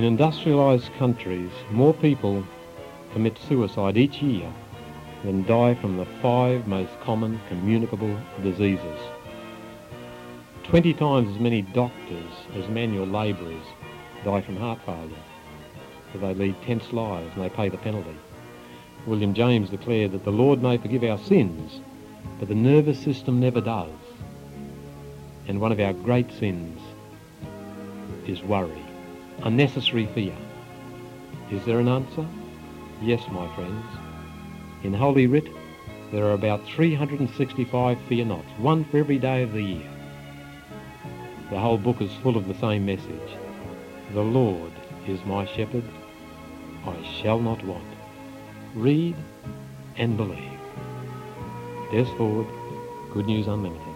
In industrialised countries, more people commit suicide each year than die from the five most common communicable diseases. 20 times as many doctors as manual labourers die from heart failure. So they lead tense lives and they pay the penalty. William James declared that the Lord may forgive our sins, but the nervous system never does. And one of our great sins is worry, unnecessary fear. Is there an answer? Yes, my friends. In Holy Writ, there are about 365 fear nots, one for every day of the year. The whole book is full of the same message. The Lord is my shepherd, I shall not want. Read and believe. Des Ford, Good News Unlimited.